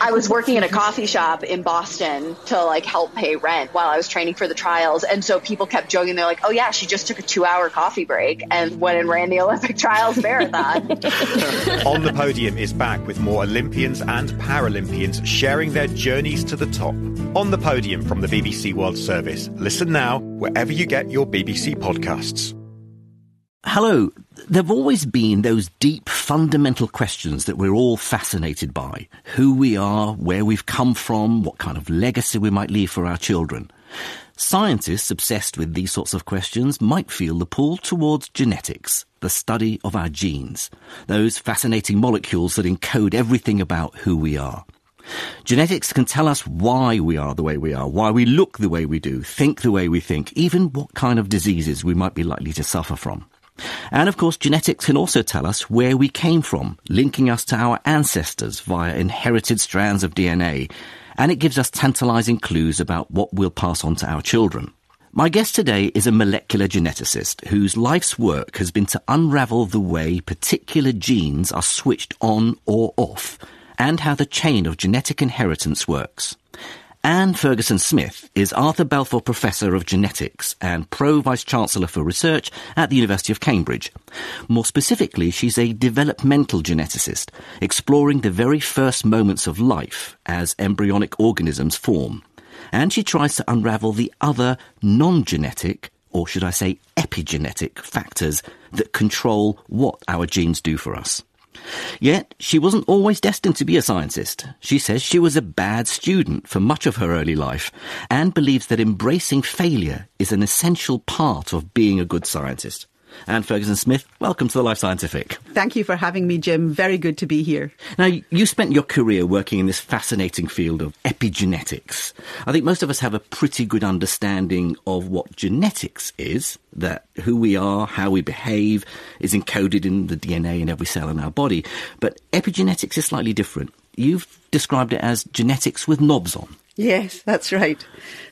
I was working in a coffee shop in Boston to like help pay rent while I was training for the trials. And so people kept joking. They're like, oh yeah, she just took a two hour coffee break and went and ran the Olympic trials marathon. On the Podium is back with more Olympians and Paralympians sharing their journeys to the top. On the Podium from the BBC World Service. Listen now wherever you get your BBC podcasts. Hello. There have always been those deep fundamental questions that we're all fascinated by. Who we are, where we've come from, what kind of legacy we might leave for our children. Scientists obsessed with these sorts of questions might feel the pull towards genetics, the study of our genes, those fascinating molecules that encode everything about who we are. Genetics can tell us why we are the way we are, why we look the way we do, think the way we think, even what kind of diseases we might be likely to suffer from. And of course, genetics can also tell us where we came from, linking us to our ancestors via inherited strands of DNA. And it gives us tantalizing clues about what we'll pass on to our children. My guest today is a molecular geneticist whose life's work has been to unravel the way particular genes are switched on or off and how the chain of genetic inheritance works. Anne Ferguson Smith is Arthur Balfour Professor of Genetics and Pro Vice Chancellor for Research at the University of Cambridge. More specifically, she's a developmental geneticist, exploring the very first moments of life as embryonic organisms form. And she tries to unravel the other non genetic, or should I say epigenetic, factors that control what our genes do for us. Yet, she wasn't always destined to be a scientist. She says she was a bad student for much of her early life and believes that embracing failure is an essential part of being a good scientist. Anne Ferguson Smith, welcome to the Life Scientific. Thank you for having me, Jim. Very good to be here. Now, you spent your career working in this fascinating field of epigenetics. I think most of us have a pretty good understanding of what genetics is, that who we are, how we behave, is encoded in the DNA in every cell in our body. But epigenetics is slightly different. You've described it as genetics with knobs on. Yes, that's right.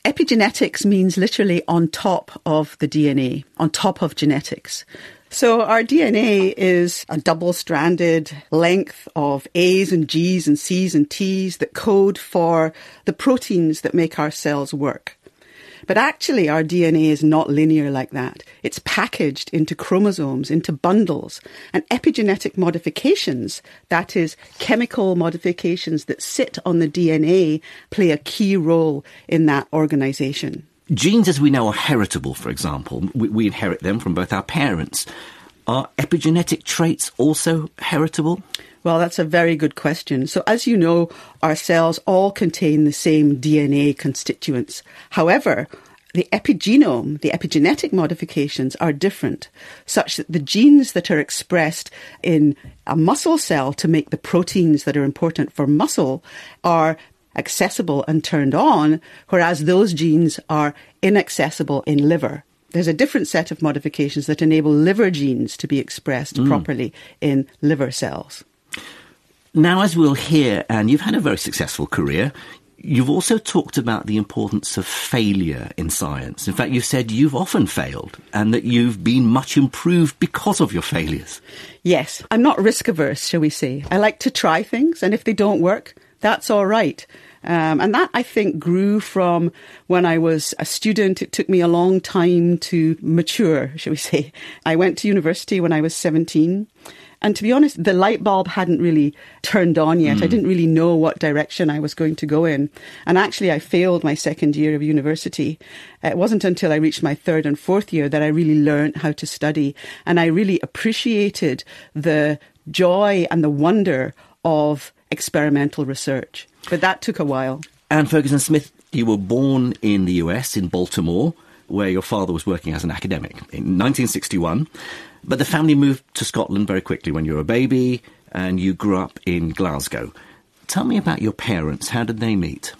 Epigenetics means literally on top of the DNA, on top of genetics. So our DNA is a double stranded length of A's and G's and C's and T's that code for the proteins that make our cells work. But actually, our DNA is not linear like that. It's packaged into chromosomes, into bundles, and epigenetic modifications, that is, chemical modifications that sit on the DNA, play a key role in that organization. Genes, as we know, are heritable, for example. We, we inherit them from both our parents. Are epigenetic traits also heritable? Well, that's a very good question. So, as you know, our cells all contain the same DNA constituents. However, the epigenome, the epigenetic modifications are different, such that the genes that are expressed in a muscle cell to make the proteins that are important for muscle are accessible and turned on, whereas those genes are inaccessible in liver. There's a different set of modifications that enable liver genes to be expressed mm. properly in liver cells. Now, as we'll hear, and you've had a very successful career, you've also talked about the importance of failure in science. In fact, you've said you've often failed and that you've been much improved because of your failures. Yes, I'm not risk averse, shall we say. I like to try things, and if they don't work, that's all right. Um, and that I think grew from when I was a student. It took me a long time to mature, shall we say. I went to university when I was 17. And to be honest, the light bulb hadn't really turned on yet. Mm. I didn't really know what direction I was going to go in. And actually, I failed my second year of university. It wasn't until I reached my third and fourth year that I really learned how to study. And I really appreciated the joy and the wonder of experimental research. But that took a while. Anne Ferguson Smith, you were born in the US, in Baltimore, where your father was working as an academic in 1961. But the family moved to Scotland very quickly when you were a baby and you grew up in Glasgow. Tell me about your parents. How did they meet?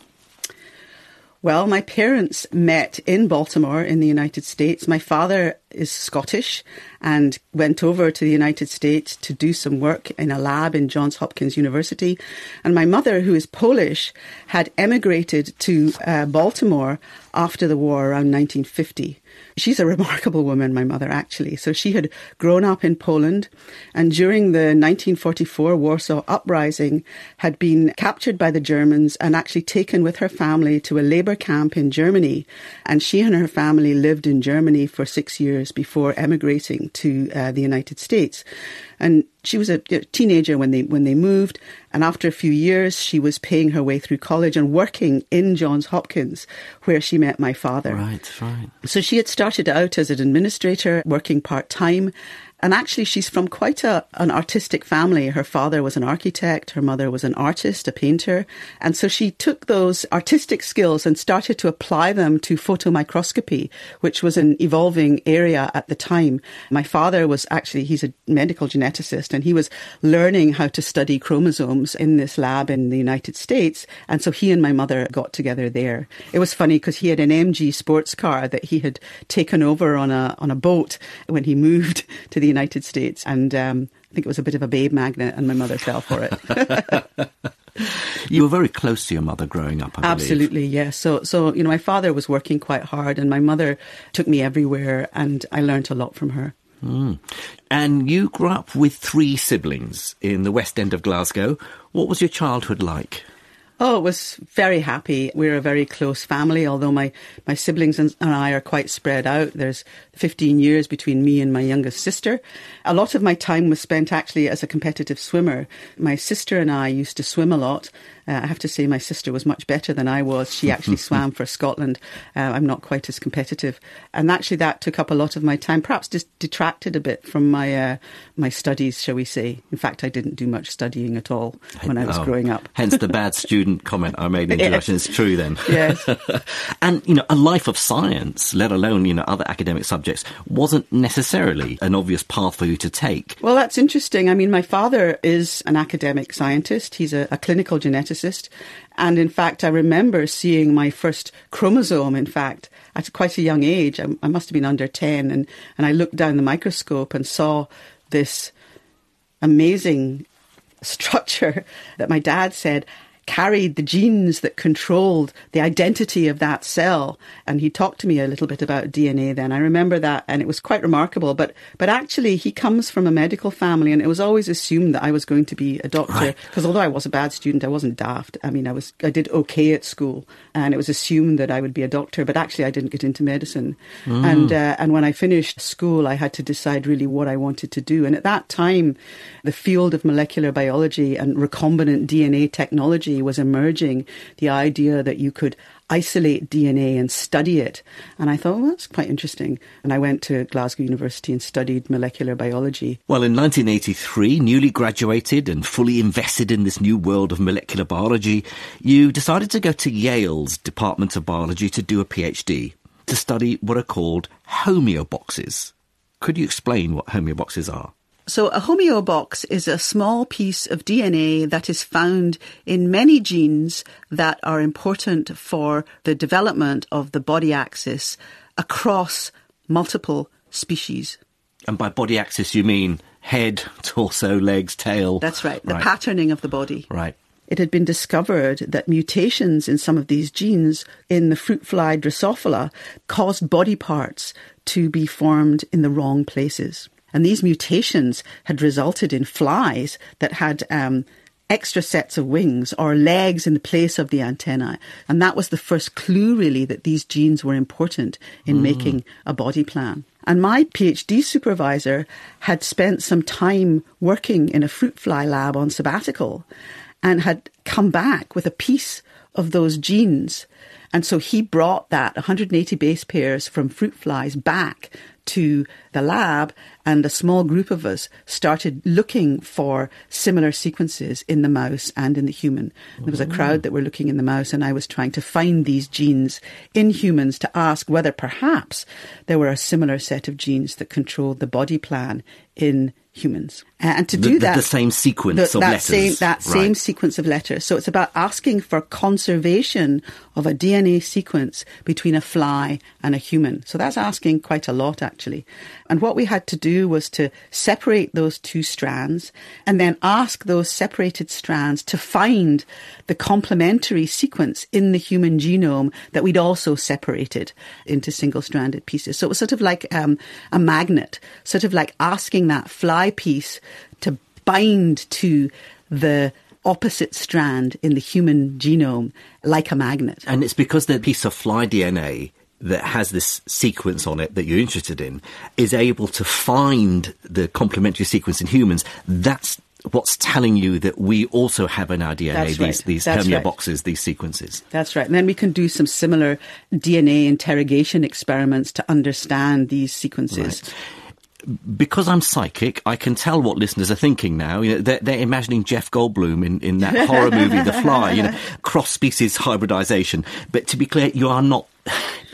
Well, my parents met in Baltimore in the United States. My father is Scottish and went over to the United States to do some work in a lab in Johns Hopkins University. And my mother, who is Polish, had emigrated to uh, Baltimore after the war around 1950. She's a remarkable woman, my mother, actually. So she had grown up in Poland and during the 1944 Warsaw Uprising had been captured by the Germans and actually taken with her family to a labor camp in Germany. And she and her family lived in Germany for six years before emigrating to uh, the United States. And she was a teenager when they when they moved, and after a few years, she was paying her way through college and working in Johns Hopkins, where she met my father. Right, right. So she had started out as an administrator, working part time, and actually, she's from quite a, an artistic family. Her father was an architect, her mother was an artist, a painter. And so she took those artistic skills and started to apply them to photomicroscopy, which was an evolving area at the time. My father was actually, he's a medical geneticist, and he was learning how to study chromosomes in this lab in the United States. And so he and my mother got together there. It was funny because he had an MG sports car that he had taken over on a, on a boat when he moved to the United States, and um, I think it was a bit of a babe magnet, and my mother fell for it. you were very close to your mother growing up, I Absolutely, yes. So, so you know, my father was working quite hard, and my mother took me everywhere, and I learned a lot from her. Mm. And you grew up with three siblings in the West End of Glasgow. What was your childhood like? Oh, it was very happy. We're a very close family, although my, my siblings and, and I are quite spread out. There's 15 years between me and my youngest sister. A lot of my time was spent actually as a competitive swimmer. My sister and I used to swim a lot, uh, I have to say, my sister was much better than I was. She actually swam for Scotland. Uh, I'm not quite as competitive, and actually that took up a lot of my time. Perhaps just detracted a bit from my uh, my studies, shall we say? In fact, I didn't do much studying at all when I was oh, growing up. hence the bad student comment I made in the introduction. It's true then. Yes. and you know, a life of science, let alone you know other academic subjects, wasn't necessarily an obvious path for you to take. Well, that's interesting. I mean, my father is an academic scientist. He's a, a clinical geneticist geneticist. And in fact, I remember seeing my first chromosome, in fact, at quite a young age. I, I must have been under 10. And, and I looked down the microscope and saw this amazing structure that my dad said carried the genes that controlled the identity of that cell. And he talked to me a little bit about DNA then. I remember that and it was quite remarkable. But but actually he comes from a medical family and it was always assumed that I was going to be a doctor. Because right. although I was a bad student, I wasn't daft. I mean I was I did okay at school and it was assumed that I would be a doctor, but actually I didn't get into medicine. Mm. And uh, and when I finished school I had to decide really what I wanted to do. And at that time the field of molecular biology and recombinant DNA technology was emerging, the idea that you could isolate DNA and study it. And I thought, well, that's quite interesting. And I went to Glasgow University and studied molecular biology. Well, in 1983, newly graduated and fully invested in this new world of molecular biology, you decided to go to Yale's Department of Biology to do a PhD to study what are called homeoboxes. Could you explain what homeoboxes are? So a homeobox is a small piece of DNA that is found in many genes that are important for the development of the body axis across multiple species. And by body axis, you mean head, torso, legs, tail? That's right, the right. patterning of the body. Right. It had been discovered that mutations in some of these genes in the fruit fly Drosophila caused body parts to be formed in the wrong places. And these mutations had resulted in flies that had um, extra sets of wings or legs in the place of the antennae. And that was the first clue, really, that these genes were important in mm. making a body plan. And my PhD supervisor had spent some time working in a fruit fly lab on sabbatical and had come back with a piece of those genes. And so he brought that 180 base pairs from fruit flies back to the lab, and a small group of us started looking for similar sequences in the mouse and in the human. There was a oh. crowd that were looking in the mouse, and I was trying to find these genes in humans to ask whether perhaps there were a similar set of genes that controlled the body plan in humans. Uh, and to The- do the- that, the same sequence the- of that letters. Same, that same sequence of letters. So it's about asking for conservation of a DNA sequence between a fly and a human. So that's asking quite a lot, actually. And what we had to do was to separate those two strands and then ask those separated strands to find the complementary sequence in the human genome that we'd also separated into single stranded pieces. So it was sort of like um, a magnet, sort of like asking that fly piece to bind to the opposite strand in the human genome like a magnet. And it's because the piece of fly DNA that has this sequence on it that you're interested in is able to find the complementary sequence in humans. That's what's telling you that we also have in our DNA That's these, right. these That's right. boxes, these sequences. That's right. And then we can do some similar DNA interrogation experiments to understand these sequences. Because I'm psychic, I can tell what listeners are thinking now. You know, they're, they're imagining Jeff Goldblum in, in that horror movie, The Fly, you know, cross species hybridization. But to be clear, you are not,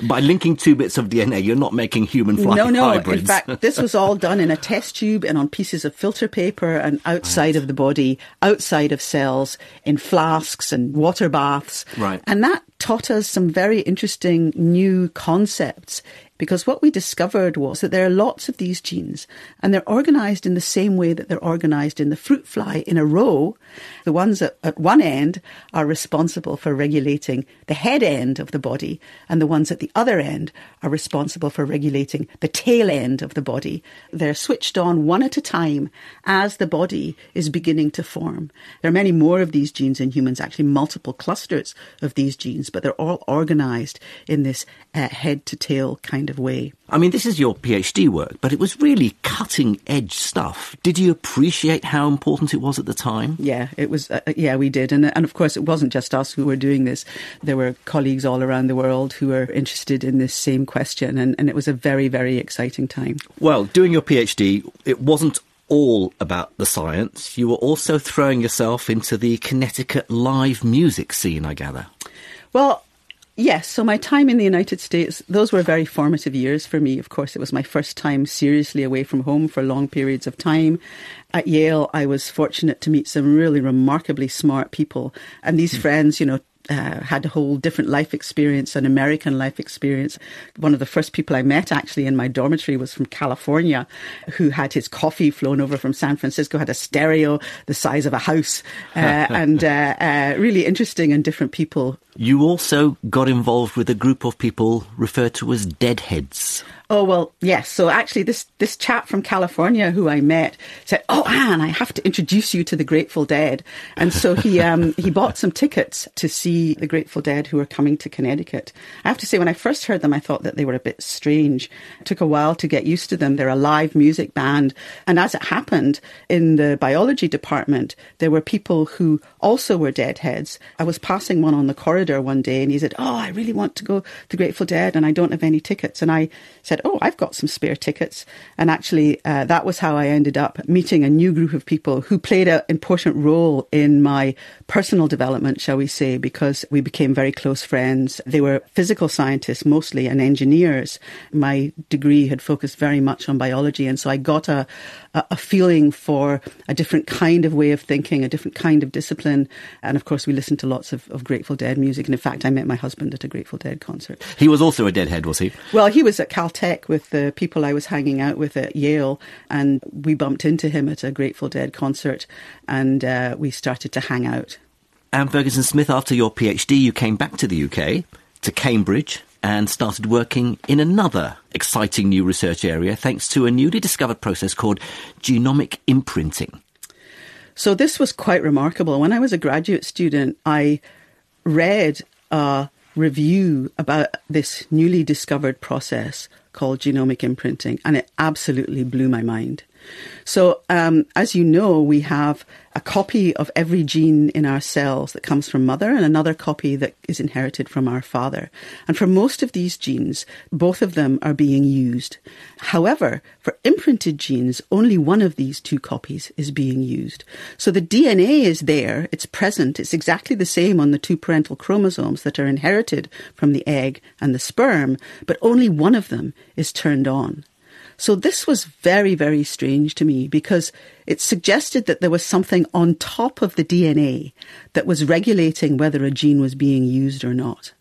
by linking two bits of DNA, you're not making human fly no, no. hybrids. In fact, this was all done in a test tube and on pieces of filter paper and outside of the body, outside of cells, in flasks and water baths. Right. And that taught us some very interesting new concepts. Because what we discovered was that there are lots of these genes and they're organized in the same way that they're organized in the fruit fly in a row. The ones at, at one end are responsible for regulating the head end of the body and the ones at the other end are responsible for regulating the tail end of the body. They're switched on one at a time as the body is beginning to form. There are many more of these genes in humans, actually multiple clusters of these genes, but they're all organized in this uh, head to tail kind of way. I mean, this is your PhD work, but it was really cutting edge stuff. Did you appreciate how important it was at the time? Yeah, it was. Uh, yeah, we did, and and of course, it wasn't just us who were doing this. There were colleagues all around the world who were interested in this same question, and, and it was a very, very exciting time. Well, doing your PhD, it wasn't all about the science. You were also throwing yourself into the Connecticut live music scene, I gather. Well, yes. So my time in the United States, those were very formative years for me. Of course, it was my first time seriously away from home for long periods of time. At Yale, I was fortunate to meet some really remarkably smart people, and these friends, you know. Uh, had a whole different life experience, an American life experience. One of the first people I met actually in my dormitory was from California, who had his coffee flown over from San Francisco, had a stereo the size of a house, uh, and uh, uh, really interesting and different people You also got involved with a group of people referred to as deadheads. Oh well, yes. So actually, this this chap from California who I met said, "Oh, Anne, I have to introduce you to the Grateful Dead." And so he um, he bought some tickets to see the Grateful Dead who were coming to Connecticut. I have to say, when I first heard them, I thought that they were a bit strange. It took a while to get used to them. They're a live music band, and as it happened in the biology department, there were people who also were Deadheads. I was passing one on the corridor one day, and he said, "Oh, I really want to go to Grateful Dead, and I don't have any tickets." And I said, "Oh, I've got some spare tickets." And actually, uh, that was how I ended up meeting a new group of people who played an important role in my personal development, shall we say, because we became very close friends. They were physical scientists mostly and engineers. My degree had focused very much on biology, and so I got a a a feeling for a different kind of way of thinking, a different kind of discipline. And of course, we listened to lots of, of Grateful Dead music. And in fact, I met my husband at a Grateful Dead concert. He was also a deadhead, was he? Well, he was at Caltech with the people I was hanging out with at Yale, and we bumped into him at a Grateful Dead concert, and uh, we started to hang out. Anne Ferguson Smith, after your PhD, you came back to the UK, to Cambridge, and started working in another exciting new research area thanks to a newly discovered process called genomic imprinting. So this was quite remarkable. When I was a graduate student, I read a review about this newly discovered process called genomic imprinting, and it absolutely blew my mind. So, um, as you know, we have a copy of every gene in our cells that comes from mother and another copy that is inherited from our father. And for most of these genes, both of them are being used. However, for imprinted genes, only one of these two copies is being used. So the DNA is there, it's present, it's exactly the same on the two parental chromosomes that are inherited from the egg and the sperm, but only one of them is turned on. So this was very, very strange to me because it suggested that there was something on top of the DNA that was regulating whether a gene was being used or not.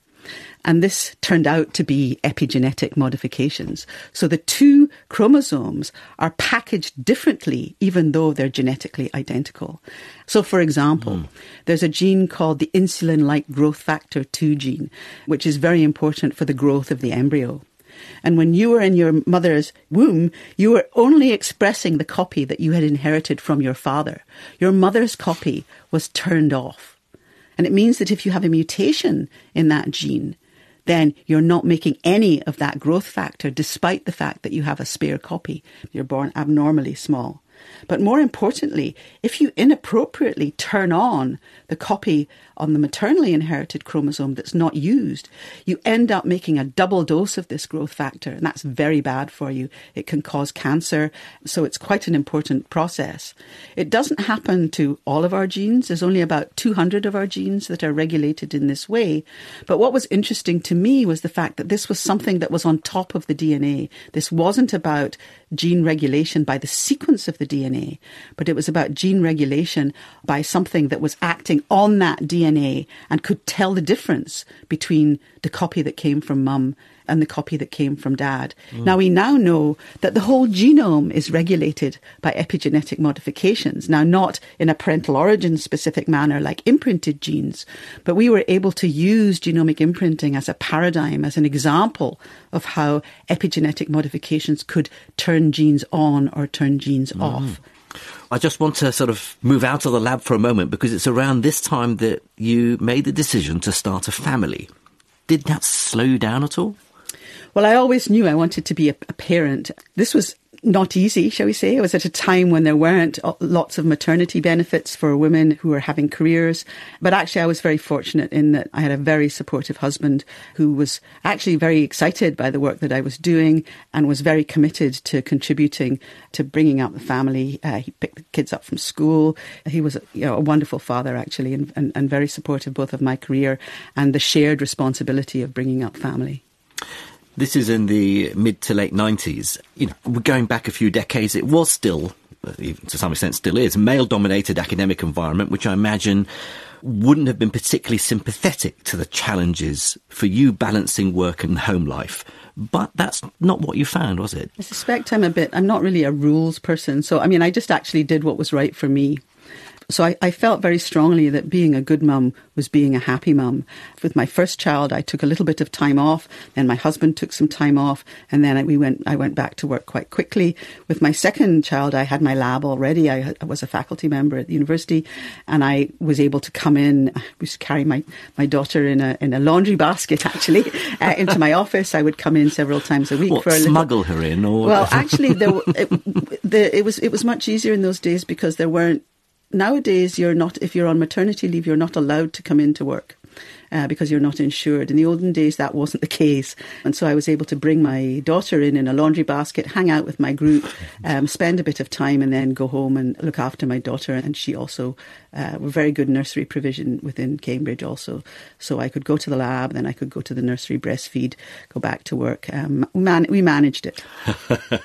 And this turned out to be epigenetic modifications. So the two chromosomes are packaged differently, even though they're genetically identical. So, for example, mm. there's a gene called the insulin like growth factor 2 gene, which is very important for the growth of the embryo. And when you were in your mother's womb, you were only expressing the copy that you had inherited from your father. Your mother's copy was turned off. And it means that if you have a mutation in that gene, then you're not making any of that growth factor despite the fact that you have a spare copy. You're born abnormally small. But more importantly, if you inappropriately turn on the copy on the maternally inherited chromosome that's not used, you end up making a double dose of this growth factor, and that's very bad for you. It can cause cancer, so it's quite an important process. It doesn't happen to all of our genes. There's only about 200 of our genes that are regulated in this way. But what was interesting to me was the fact that this was something that was on top of the DNA. This wasn't about gene regulation by the sequence of the DNA, but it was about gene regulation by something that was acting on that DNA and could tell the difference between the copy that came from mum and the copy that came from dad. Mm. Now we now know that the whole genome is regulated by epigenetic modifications. Now not in a parental origin specific manner like imprinted genes, but we were able to use genomic imprinting as a paradigm, as an example of how epigenetic modifications could turn genes on or turn genes mm. off. I just want to sort of move out of the lab for a moment because it's around this time that you made the decision to start a family. Did that slow you down at all? Well, I always knew I wanted to be a, a parent. This was not easy, shall we say. It was at a time when there weren't lots of maternity benefits for women who were having careers. But actually, I was very fortunate in that I had a very supportive husband who was actually very excited by the work that I was doing and was very committed to contributing to bringing up the family. Uh, he picked the kids up from school. He was you know, a wonderful father, actually, and, and, and very supportive both of my career and the shared responsibility of bringing up family. This is in the mid to late 90s. You know, going back a few decades, it was still, uh, to some extent still is, male dominated academic environment, which I imagine wouldn't have been particularly sympathetic to the challenges for you balancing work and home life. But that's not what you found, was it? I suspect I'm a bit, I'm not really a rules person. So, I mean, I just actually did what was right for me. So I, I, felt very strongly that being a good mum was being a happy mum. With my first child, I took a little bit of time off. Then my husband took some time off, and then I, we went. I went back to work quite quickly. With my second child, I had my lab already. I, I was a faculty member at the university, and I was able to come in. I was carrying my, my daughter in a in a laundry basket actually uh, into my office. I would come in several times a week what, for a smuggle little, her in, or well, actually, there, it, the, it was it was much easier in those days because there weren't nowadays you're not if you're on maternity leave you're not allowed to come into work uh, because you're not insured. In the olden days, that wasn't the case. And so I was able to bring my daughter in in a laundry basket, hang out with my group, um, spend a bit of time, and then go home and look after my daughter. And she also, uh, were very good nursery provision within Cambridge also. So I could go to the lab, then I could go to the nursery, breastfeed, go back to work. Um, man- we managed it.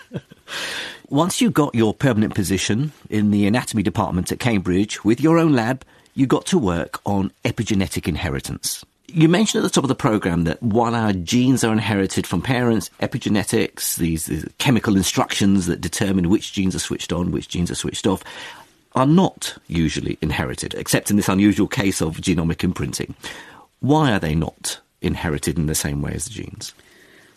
Once you got your permanent position in the anatomy department at Cambridge with your own lab, you got to work on epigenetic inheritance. You mentioned at the top of the program that while our genes are inherited from parents, epigenetics, these, these chemical instructions that determine which genes are switched on, which genes are switched off, are not usually inherited, except in this unusual case of genomic imprinting. Why are they not inherited in the same way as the genes?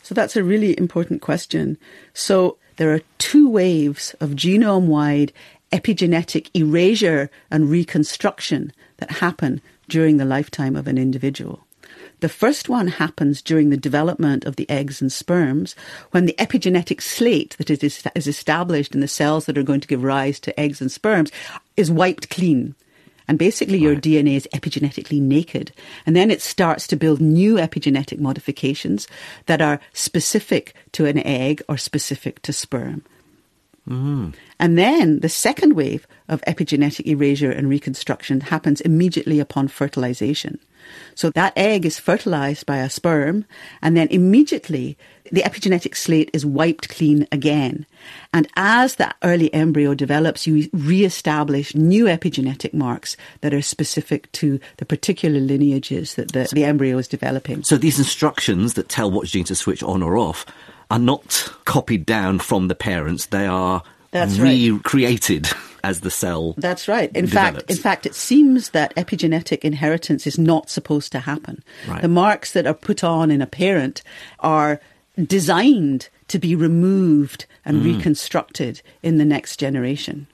So that's a really important question. So there are two waves of genome wide epigenetic erasure and reconstruction that happen during the lifetime of an individual. The first one happens during the development of the eggs and sperms, when the epigenetic slate that is, is established in the cells that are going to give rise to eggs and sperms is wiped clean. And basically, your right. DNA is epigenetically naked. And then it starts to build new epigenetic modifications that are specific to an egg or specific to sperm. Mm-hmm. And then the second wave of epigenetic erasure and reconstruction happens immediately upon fertilization. So that egg is fertilized by a sperm, and then immediately the epigenetic slate is wiped clean again. And as that early embryo develops, you re-establish new epigenetic marks that are specific to the particular lineages that the, the embryo is developing. So these instructions that tell what gene to switch on or off are not copied down from the parents. They are That's right. recreated as the cell. That's right. In develops. fact, in fact, it seems that epigenetic inheritance is not supposed to happen. Right. The marks that are put on in a parent are designed to be removed and mm. reconstructed in the next generation.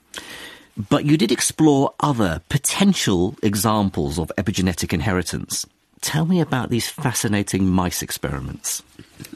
But you did explore other potential examples of epigenetic inheritance. Tell me about these fascinating mice experiments.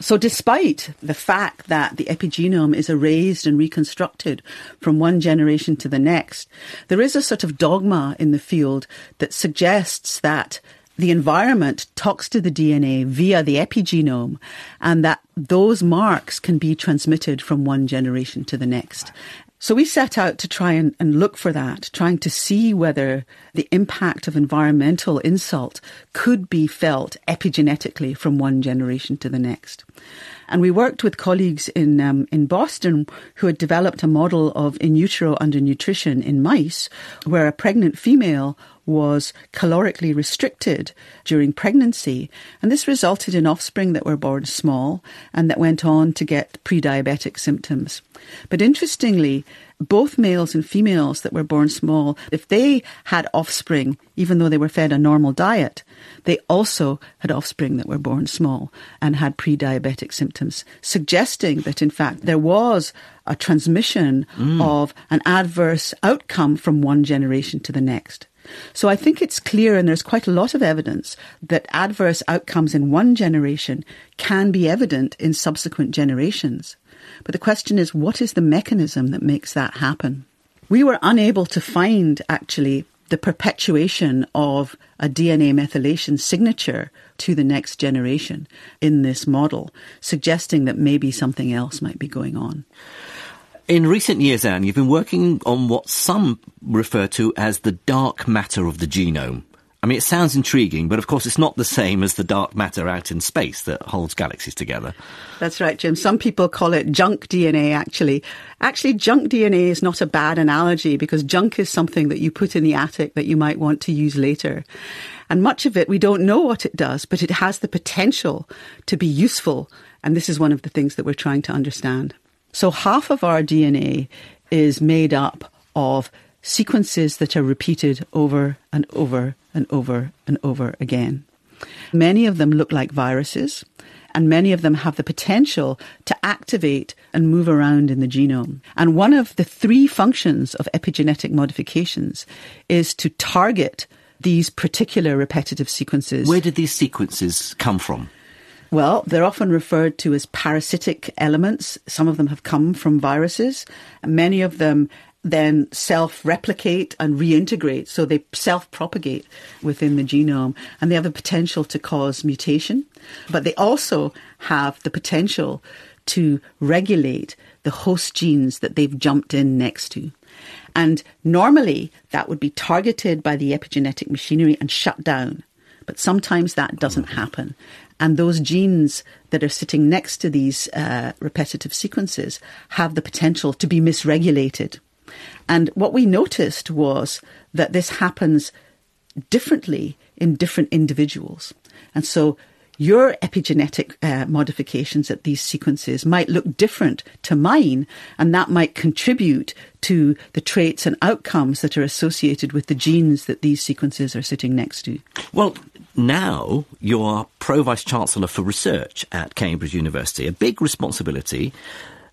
So, despite the fact that the epigenome is erased and reconstructed from one generation to the next, there is a sort of dogma in the field that suggests that the environment talks to the DNA via the epigenome and that those marks can be transmitted from one generation to the next. So we set out to try and, and look for that, trying to see whether the impact of environmental insult could be felt epigenetically from one generation to the next. And we worked with colleagues in um, in Boston who had developed a model of in utero undernutrition in mice, where a pregnant female was calorically restricted during pregnancy, and this resulted in offspring that were born small and that went on to get pre-diabetic symptoms. But interestingly, both males and females that were born small, if they had offspring, even though they were fed a normal diet, they also had offspring that were born small and had pre diabetic symptoms, suggesting that in fact there was a transmission mm. of an adverse outcome from one generation to the next. So I think it's clear, and there's quite a lot of evidence, that adverse outcomes in one generation can be evident in subsequent generations. But the question is, what is the mechanism that makes that happen? We were unable to find actually the perpetuation of a DNA methylation signature to the next generation in this model, suggesting that maybe something else might be going on. In recent years, Anne, you've been working on what some refer to as the dark matter of the genome. I mean, it sounds intriguing, but of course, it's not the same as the dark matter out in space that holds galaxies together. That's right, Jim. Some people call it junk DNA, actually. Actually, junk DNA is not a bad analogy because junk is something that you put in the attic that you might want to use later. And much of it, we don't know what it does, but it has the potential to be useful. And this is one of the things that we're trying to understand. So half of our DNA is made up of sequences that are repeated over and over and over and over again. Many of them look like viruses, and many of them have the potential to activate and move around in the genome. And one of the three functions of epigenetic modifications is to target these particular repetitive sequences. Where did these sequences come from? Well, they're often referred to as parasitic elements. Some of them have come from viruses. Many of them then self replicate and reintegrate. So they self propagate within the genome and they have the potential to cause mutation. But they also have the potential to regulate the host genes that they've jumped in next to. And normally that would be targeted by the epigenetic machinery and shut down. But sometimes that doesn't happen. And those genes that are sitting next to these uh, repetitive sequences have the potential to be misregulated. And what we noticed was that this happens differently in different individuals. And so your epigenetic uh, modifications at these sequences might look different to mine, and that might contribute to the traits and outcomes that are associated with the genes that these sequences are sitting next to. Well, now you are Pro Vice Chancellor for Research at Cambridge University, a big responsibility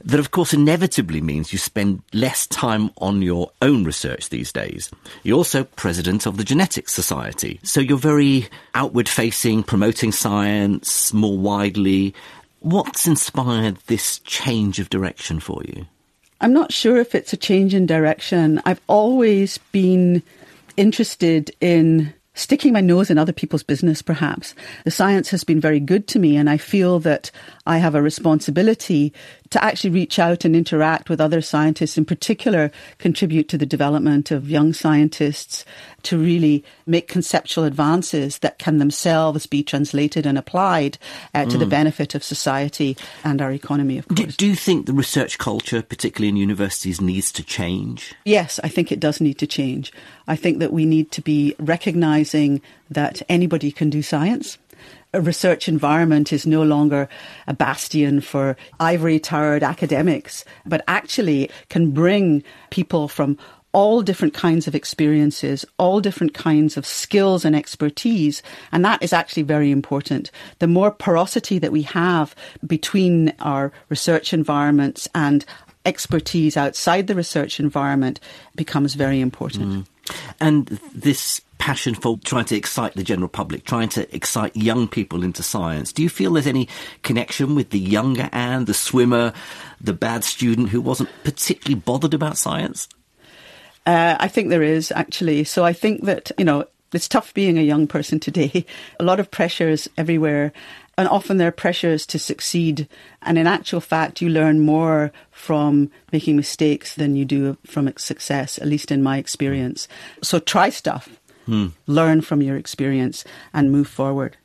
that, of course, inevitably means you spend less time on your own research these days. You're also president of the Genetics Society, so you're very outward facing, promoting science more widely. What's inspired this change of direction for you? I'm not sure if it's a change in direction. I've always been interested in sticking my nose in other people's business, perhaps. The science has been very good to me, and I feel that I have a responsibility to actually reach out and interact with other scientists, in particular, contribute to the development of young scientists to really make conceptual advances that can themselves be translated and applied uh, to mm. the benefit of society and our economy, of course. Do, do you think the research culture, particularly in universities, needs to change? Yes, I think it does need to change. I think that we need to be recognizing that anybody can do science a research environment is no longer a bastion for ivory towered academics, but actually can bring people from all different kinds of experiences, all different kinds of skills and expertise. And that is actually very important. The more porosity that we have between our research environments and expertise outside the research environment becomes very important. Mm. And this passion for trying to excite the general public, trying to excite young people into science. Do you feel there's any connection with the younger Anne, the swimmer, the bad student who wasn't particularly bothered about science? Uh, I think there is actually. So I think that, you know, it's tough being a young person today. A lot of pressures everywhere. And often there are pressures to succeed. And in actual fact, you learn more from making mistakes than you do from success, at least in my experience. So try stuff, hmm. learn from your experience, and move forward.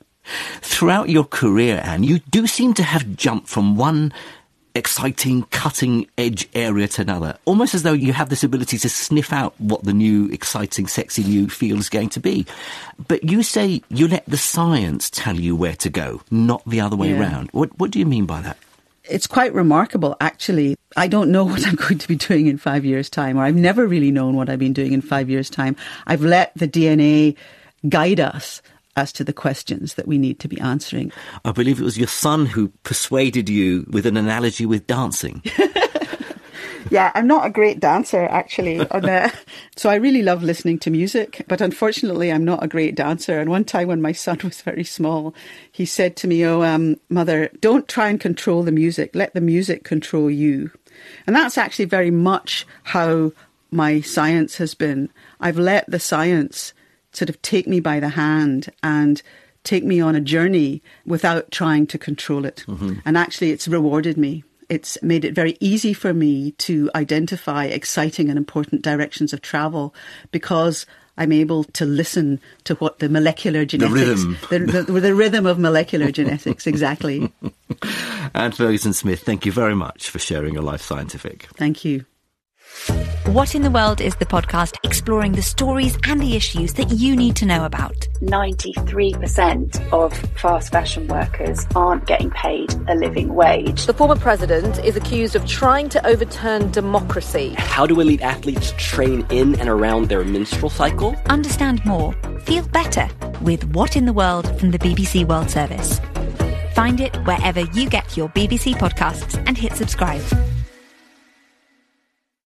Throughout your career, Anne, you do seem to have jumped from one exciting, cutting edge area to another, almost as though you have this ability to sniff out what the new, exciting, sexy new field is going to be. But you say you let the science tell you where to go, not the other way yeah. around. What, what do you mean by that? It's quite remarkable, actually. I don't know what I'm going to be doing in five years' time, or I've never really known what I've been doing in five years' time. I've let the DNA guide us as to the questions that we need to be answering. I believe it was your son who persuaded you with an analogy with dancing. yeah, I'm not a great dancer actually. so I really love listening to music, but unfortunately, I'm not a great dancer. And one time when my son was very small, he said to me, "Oh, um, mother, don't try and control the music. Let the music control you." And that's actually very much how my science has been. I've let the science sort of take me by the hand and take me on a journey without trying to control it. Mm-hmm. And actually, it's rewarded me. It's made it very easy for me to identify exciting and important directions of travel because I'm able to listen to what the molecular genetics, the rhythm, the, the, the rhythm of molecular genetics, exactly. Anne Ferguson Smith, thank you very much for sharing your life scientific. Thank you. What in the World is the podcast exploring the stories and the issues that you need to know about. 93% of fast fashion workers aren't getting paid a living wage. The former president is accused of trying to overturn democracy. How do elite athletes train in and around their menstrual cycle? Understand more, feel better with What in the World from the BBC World Service. Find it wherever you get your BBC podcasts and hit subscribe.